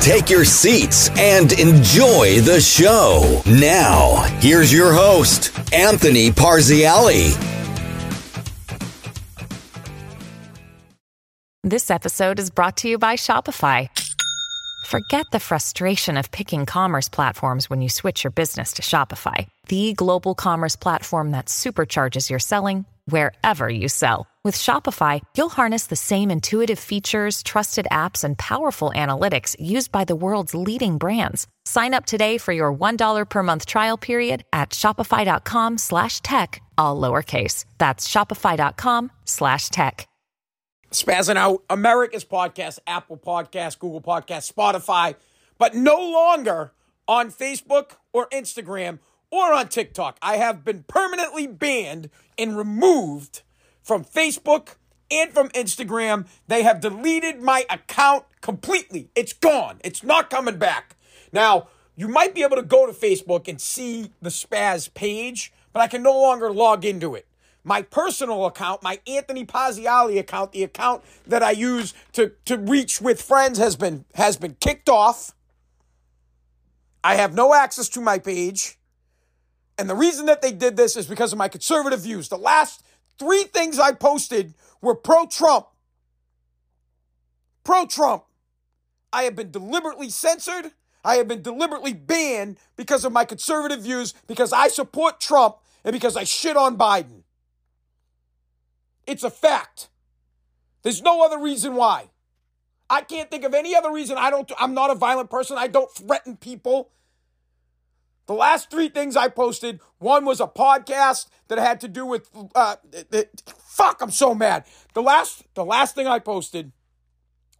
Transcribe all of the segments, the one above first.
Take your seats and enjoy the show. Now, here's your host, Anthony Pazziali. This episode is brought to you by Shopify. Forget the frustration of picking commerce platforms when you switch your business to Shopify, the global commerce platform that supercharges your selling wherever you sell. With Shopify, you'll harness the same intuitive features, trusted apps, and powerful analytics used by the world's leading brands. Sign up today for your $1 per month trial period at shopify.com slash tech, all lowercase. That's shopify.com slash tech. Spazzing Out, America's Podcast, Apple Podcast, Google Podcast, Spotify, but no longer on Facebook or Instagram or on TikTok. I have been permanently banned and removed from Facebook and from Instagram. They have deleted my account completely. It's gone. It's not coming back. Now, you might be able to go to Facebook and see the Spaz page, but I can no longer log into it my personal account, my Anthony Pazziali account, the account that I use to, to reach with friends has been has been kicked off. I have no access to my page. And the reason that they did this is because of my conservative views. The last three things I posted were pro Trump. Pro Trump. I have been deliberately censored. I have been deliberately banned because of my conservative views, because I support Trump, and because I shit on Biden. It's a fact. There's no other reason why. I can't think of any other reason. I don't. I'm not a violent person. I don't threaten people. The last three things I posted, one was a podcast that had to do with. Uh, fuck! I'm so mad. The last, the last thing I posted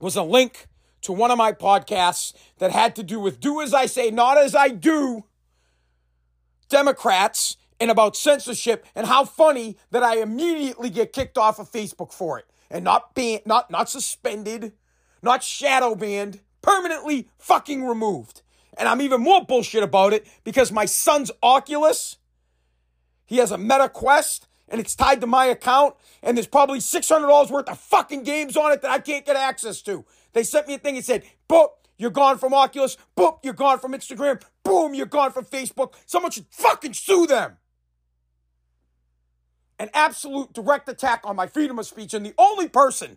was a link to one of my podcasts that had to do with "Do as I say, not as I do." Democrats and about censorship and how funny that I immediately get kicked off of Facebook for it and not banned, not not suspended, not shadow banned, permanently fucking removed. And I'm even more bullshit about it because my son's Oculus, he has a Meta Quest and it's tied to my account and there's probably $600 worth of fucking games on it that I can't get access to. They sent me a thing and said, "Boop, you're gone from Oculus. Boop, you're gone from Instagram. Boom, you're gone from Facebook. Someone should fucking sue them." an absolute direct attack on my freedom of speech. And the only person,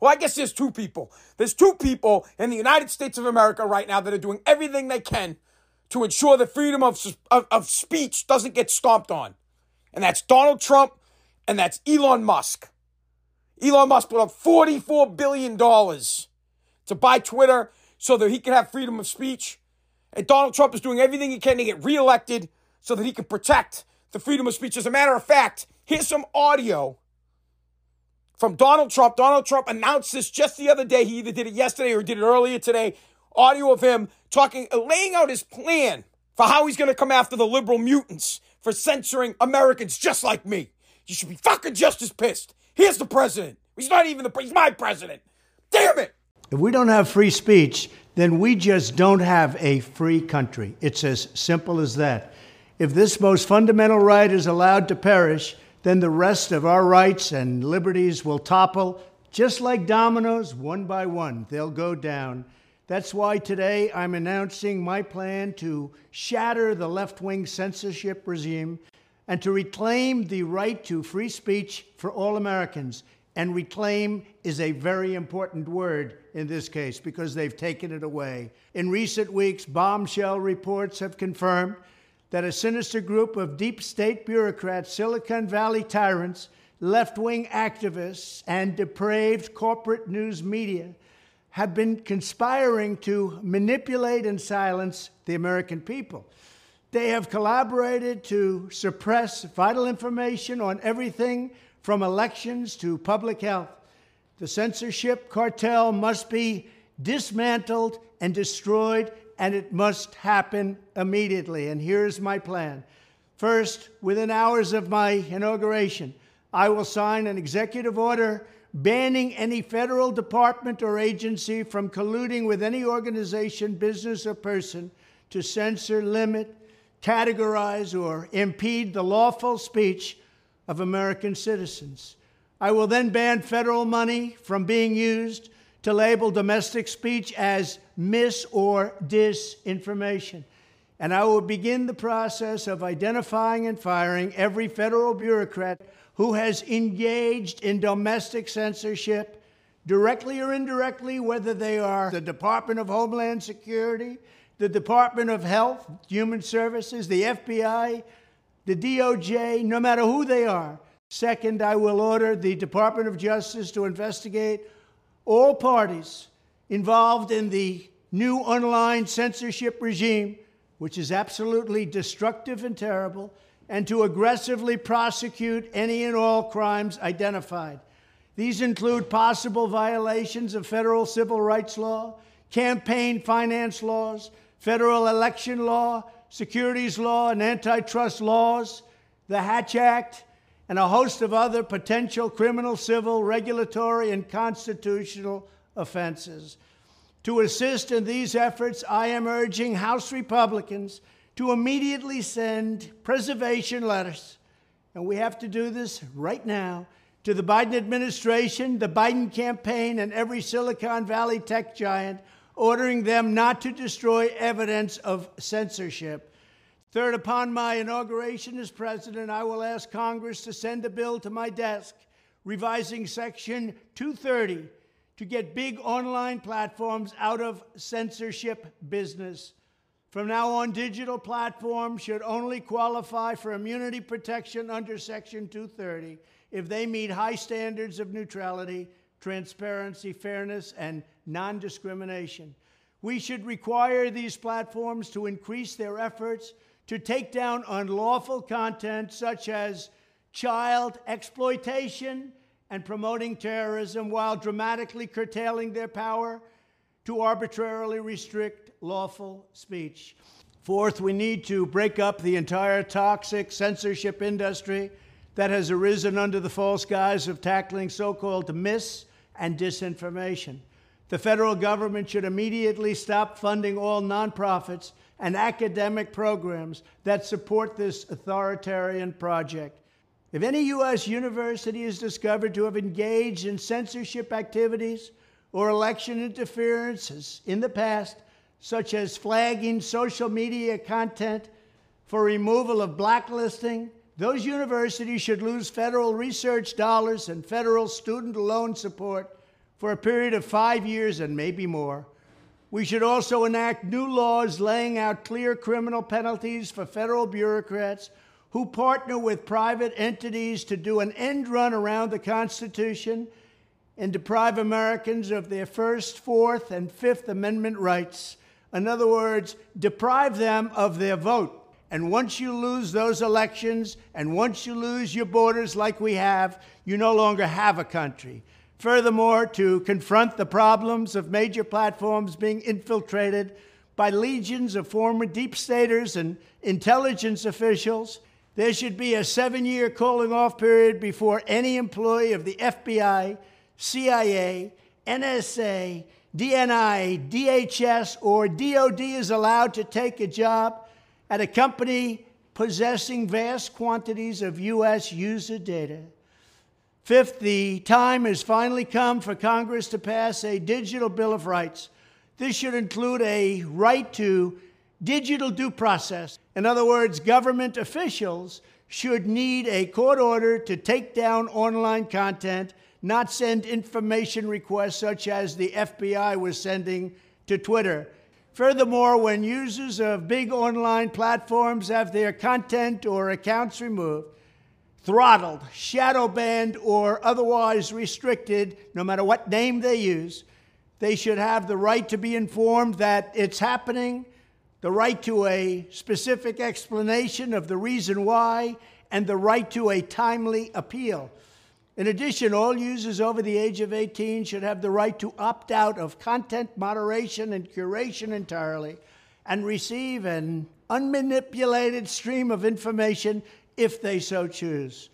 well, I guess there's two people. There's two people in the United States of America right now that are doing everything they can to ensure that freedom of, of, of speech doesn't get stomped on. And that's Donald Trump and that's Elon Musk. Elon Musk put up $44 billion to buy Twitter so that he can have freedom of speech. And Donald Trump is doing everything he can to get reelected so that he can protect the freedom of speech. As a matter of fact, Here's some audio from Donald Trump. Donald Trump announced this just the other day. He either did it yesterday or did it earlier today. Audio of him talking, laying out his plan for how he's going to come after the liberal mutants for censoring Americans just like me. You should be fucking just as pissed. Here's the president. He's not even the he's my president. Damn it. If we don't have free speech, then we just don't have a free country. It's as simple as that. If this most fundamental right is allowed to perish, then the rest of our rights and liberties will topple just like dominoes, one by one. They'll go down. That's why today I'm announcing my plan to shatter the left wing censorship regime and to reclaim the right to free speech for all Americans. And reclaim is a very important word in this case because they've taken it away. In recent weeks, bombshell reports have confirmed that a sinister group of deep state bureaucrats, Silicon Valley tyrants, left wing activists, and depraved corporate news media have been conspiring to manipulate and silence the American people. They have collaborated to suppress vital information on everything from elections to public health. The censorship cartel must be dismantled and destroyed and it must happen immediately. And here's my plan. First, within hours of my inauguration, I will sign an executive order banning any federal department or agency from colluding with any organization, business, or person to censor, limit, categorize, or impede the lawful speech of American citizens. I will then ban federal money from being used to label domestic speech as mis or disinformation. And I will begin the process of identifying and firing every federal bureaucrat who has engaged in domestic censorship, directly or indirectly, whether they are the Department of Homeland Security, the Department of Health, Human Services, the FBI, the DOJ, no matter who they are. Second, I will order the Department of Justice to investigate all parties involved in the new online censorship regime, which is absolutely destructive and terrible, and to aggressively prosecute any and all crimes identified. These include possible violations of federal civil rights law, campaign finance laws, federal election law, securities law, and antitrust laws, the Hatch Act, and a host of other potential criminal, civil, regulatory, and constitutional offenses. To assist in these efforts, I am urging House Republicans to immediately send preservation letters, and we have to do this right now, to the Biden administration, the Biden campaign, and every Silicon Valley tech giant, ordering them not to destroy evidence of censorship Third, upon my inauguration as president, I will ask Congress to send a bill to my desk revising Section 230 to get big online platforms out of censorship business. From now on, digital platforms should only qualify for immunity protection under Section 230 if they meet high standards of neutrality, transparency, fairness, and non discrimination. We should require these platforms to increase their efforts to take down unlawful content such as child exploitation and promoting terrorism while dramatically curtailing their power to arbitrarily restrict lawful speech. Fourth, we need to break up the entire toxic censorship industry that has arisen under the false guise of tackling so called mis and disinformation. The federal government should immediately stop funding all nonprofits and academic programs that support this authoritarian project. If any U.S. university is discovered to have engaged in censorship activities or election interferences in the past, such as flagging social media content for removal of blacklisting, those universities should lose federal research dollars and federal student loan support for a period of five years and maybe more. We should also enact new laws laying out clear criminal penalties for federal bureaucrats who partner with private entities to do an end run around the Constitution and deprive Americans of their First, Fourth, and Fifth Amendment rights. In other words, deprive them of their vote. And once you lose those elections, and once you lose your borders like we have, you no longer have a country. Furthermore, to confront the problems of major platforms being infiltrated by legions of former deep staters and intelligence officials, there should be a seven year calling off period before any employee of the FBI, CIA, NSA, DNI, DHS, or DOD is allowed to take a job at a company possessing vast quantities of U.S. user data. Fifth, the time has finally come for Congress to pass a digital Bill of Rights. This should include a right to digital due process. In other words, government officials should need a court order to take down online content, not send information requests such as the FBI was sending to Twitter. Furthermore, when users of big online platforms have their content or accounts removed, throttled, shadow banned, or otherwise restricted, no matter what name they use. They should have the right to be informed that it's happening, the right to a specific explanation of the reason why, and the right to a timely appeal. In addition, all users over the age of 18 should have the right to opt out of content moderation and curation entirely and receive an unmanipulated stream of information if they so choose.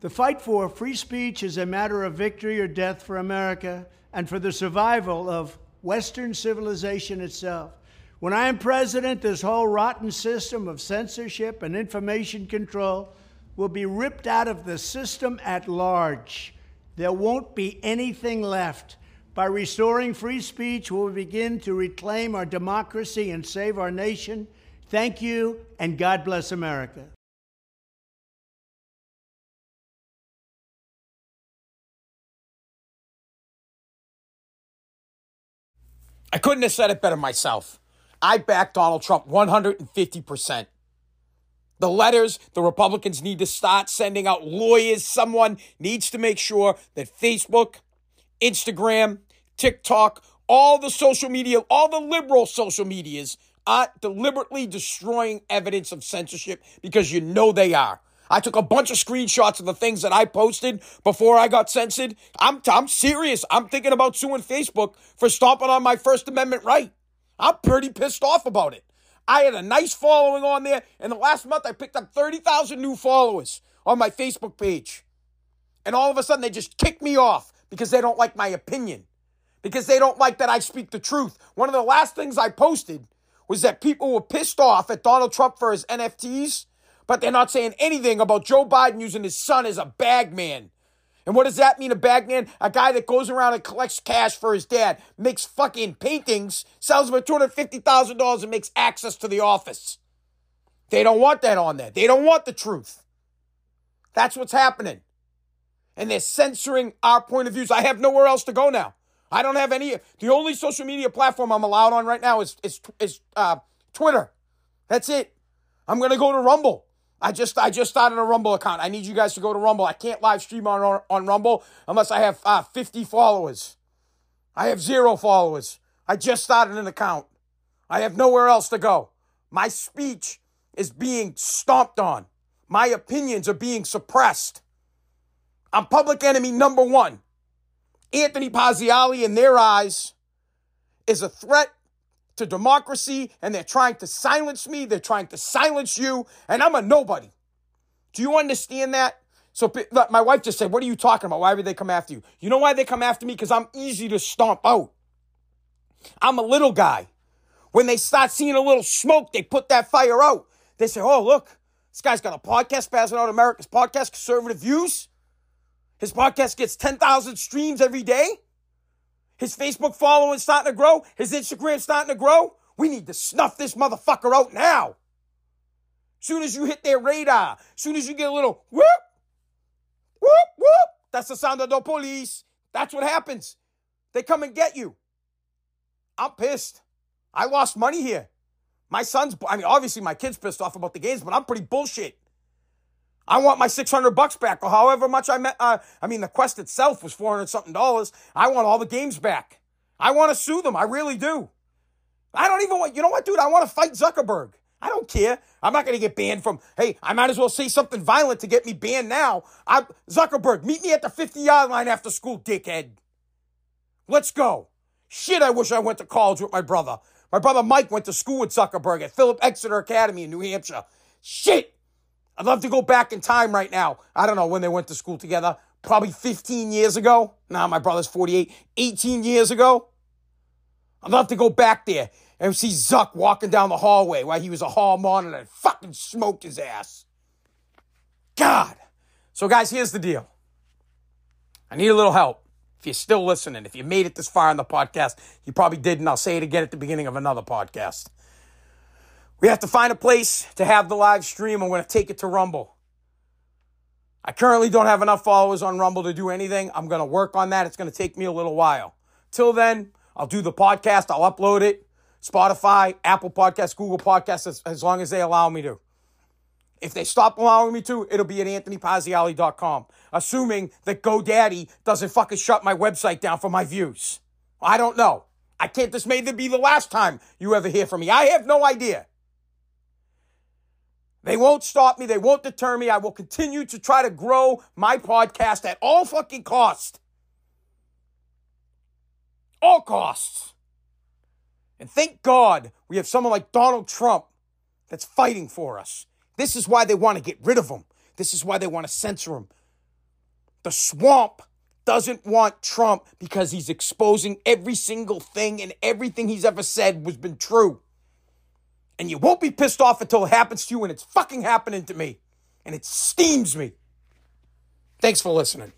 The fight for free speech is a matter of victory or death for America and for the survival of Western civilization itself. When I am president, this whole rotten system of censorship and information control will be ripped out of the system at large. There won't be anything left. By restoring free speech, we'll begin to reclaim our democracy and save our nation. Thank you, and God bless America. I couldn't have said it better myself. I back Donald Trump 150%. The letters the Republicans need to start sending out lawyers. Someone needs to make sure that Facebook, Instagram, TikTok, all the social media, all the liberal social medias are deliberately destroying evidence of censorship because you know they are. I took a bunch of screenshots of the things that I posted before I got censored. I'm, I'm serious. I'm thinking about suing Facebook for stomping on my First Amendment right. I'm pretty pissed off about it. I had a nice following on there. In the last month, I picked up 30,000 new followers on my Facebook page. And all of a sudden, they just kick me off because they don't like my opinion, because they don't like that I speak the truth. One of the last things I posted was that people were pissed off at Donald Trump for his NFTs but they're not saying anything about Joe Biden using his son as a bagman. And what does that mean, a bagman? A guy that goes around and collects cash for his dad, makes fucking paintings, sells them for $250,000 and makes access to the office. They don't want that on there. They don't want the truth. That's what's happening. And they're censoring our point of views. I have nowhere else to go now. I don't have any. The only social media platform I'm allowed on right now is, is, is uh, Twitter. That's it. I'm going to go to Rumble. I just I just started a Rumble account. I need you guys to go to Rumble. I can't live stream on on Rumble unless I have uh, 50 followers. I have zero followers. I just started an account. I have nowhere else to go. My speech is being stomped on. My opinions are being suppressed. I'm public enemy number one. Anthony Pazziali, in their eyes, is a threat to democracy and they're trying to silence me. They're trying to silence you, and I'm a nobody. Do you understand that? So my wife just said, What are you talking about? Why would they come after you? You know why they come after me? Because I'm easy to stomp out. I'm a little guy. When they start seeing a little smoke, they put that fire out. They say, Oh, look, this guy's got a podcast Spazzing Out America's podcast, Conservative Views. His podcast gets 10,000 streams every day. His Facebook following starting to grow. His Instagram starting to grow. We need to snuff this motherfucker out now. Soon as you hit their radar, soon as you get a little whoop, whoop, whoop, that's the sound of the police. That's what happens. They come and get you. I'm pissed. I lost money here. My son's, I mean, obviously my kid's pissed off about the games, but I'm pretty bullshit. I want my 600 bucks back or however much I met. Uh, I mean, the quest itself was 400 something dollars. I want all the games back. I want to sue them. I really do. I don't even want, you know what, dude? I want to fight Zuckerberg. I don't care. I'm not going to get banned from, hey, I might as well say something violent to get me banned now. I, Zuckerberg, meet me at the 50 yard line after school, dickhead. Let's go. Shit, I wish I went to college with my brother. My brother Mike went to school with Zuckerberg at Philip Exeter Academy in New Hampshire. Shit. I'd love to go back in time right now. I don't know when they went to school together. Probably 15 years ago. Nah, my brother's 48. 18 years ago. I'd love to go back there and see Zuck walking down the hallway while he was a hall monitor and fucking smoked his ass. God. So, guys, here's the deal. I need a little help. If you're still listening, if you made it this far in the podcast, you probably did, and I'll say it again at the beginning of another podcast. We have to find a place to have the live stream. I'm going to take it to Rumble. I currently don't have enough followers on Rumble to do anything. I'm going to work on that. It's going to take me a little while. Till then, I'll do the podcast. I'll upload it. Spotify, Apple Podcasts, Google Podcasts, as, as long as they allow me to. If they stop allowing me to, it'll be at anthonypazziali.com, assuming that GoDaddy doesn't fucking shut my website down for my views. I don't know. I can't, this may be the last time you ever hear from me. I have no idea. They won't stop me. They won't deter me. I will continue to try to grow my podcast at all fucking cost. All costs. And thank God we have someone like Donald Trump that's fighting for us. This is why they want to get rid of him. This is why they want to censor him. The swamp doesn't want Trump because he's exposing every single thing and everything he's ever said was been true. And you won't be pissed off until it happens to you, and it's fucking happening to me. And it steams me. Thanks for listening.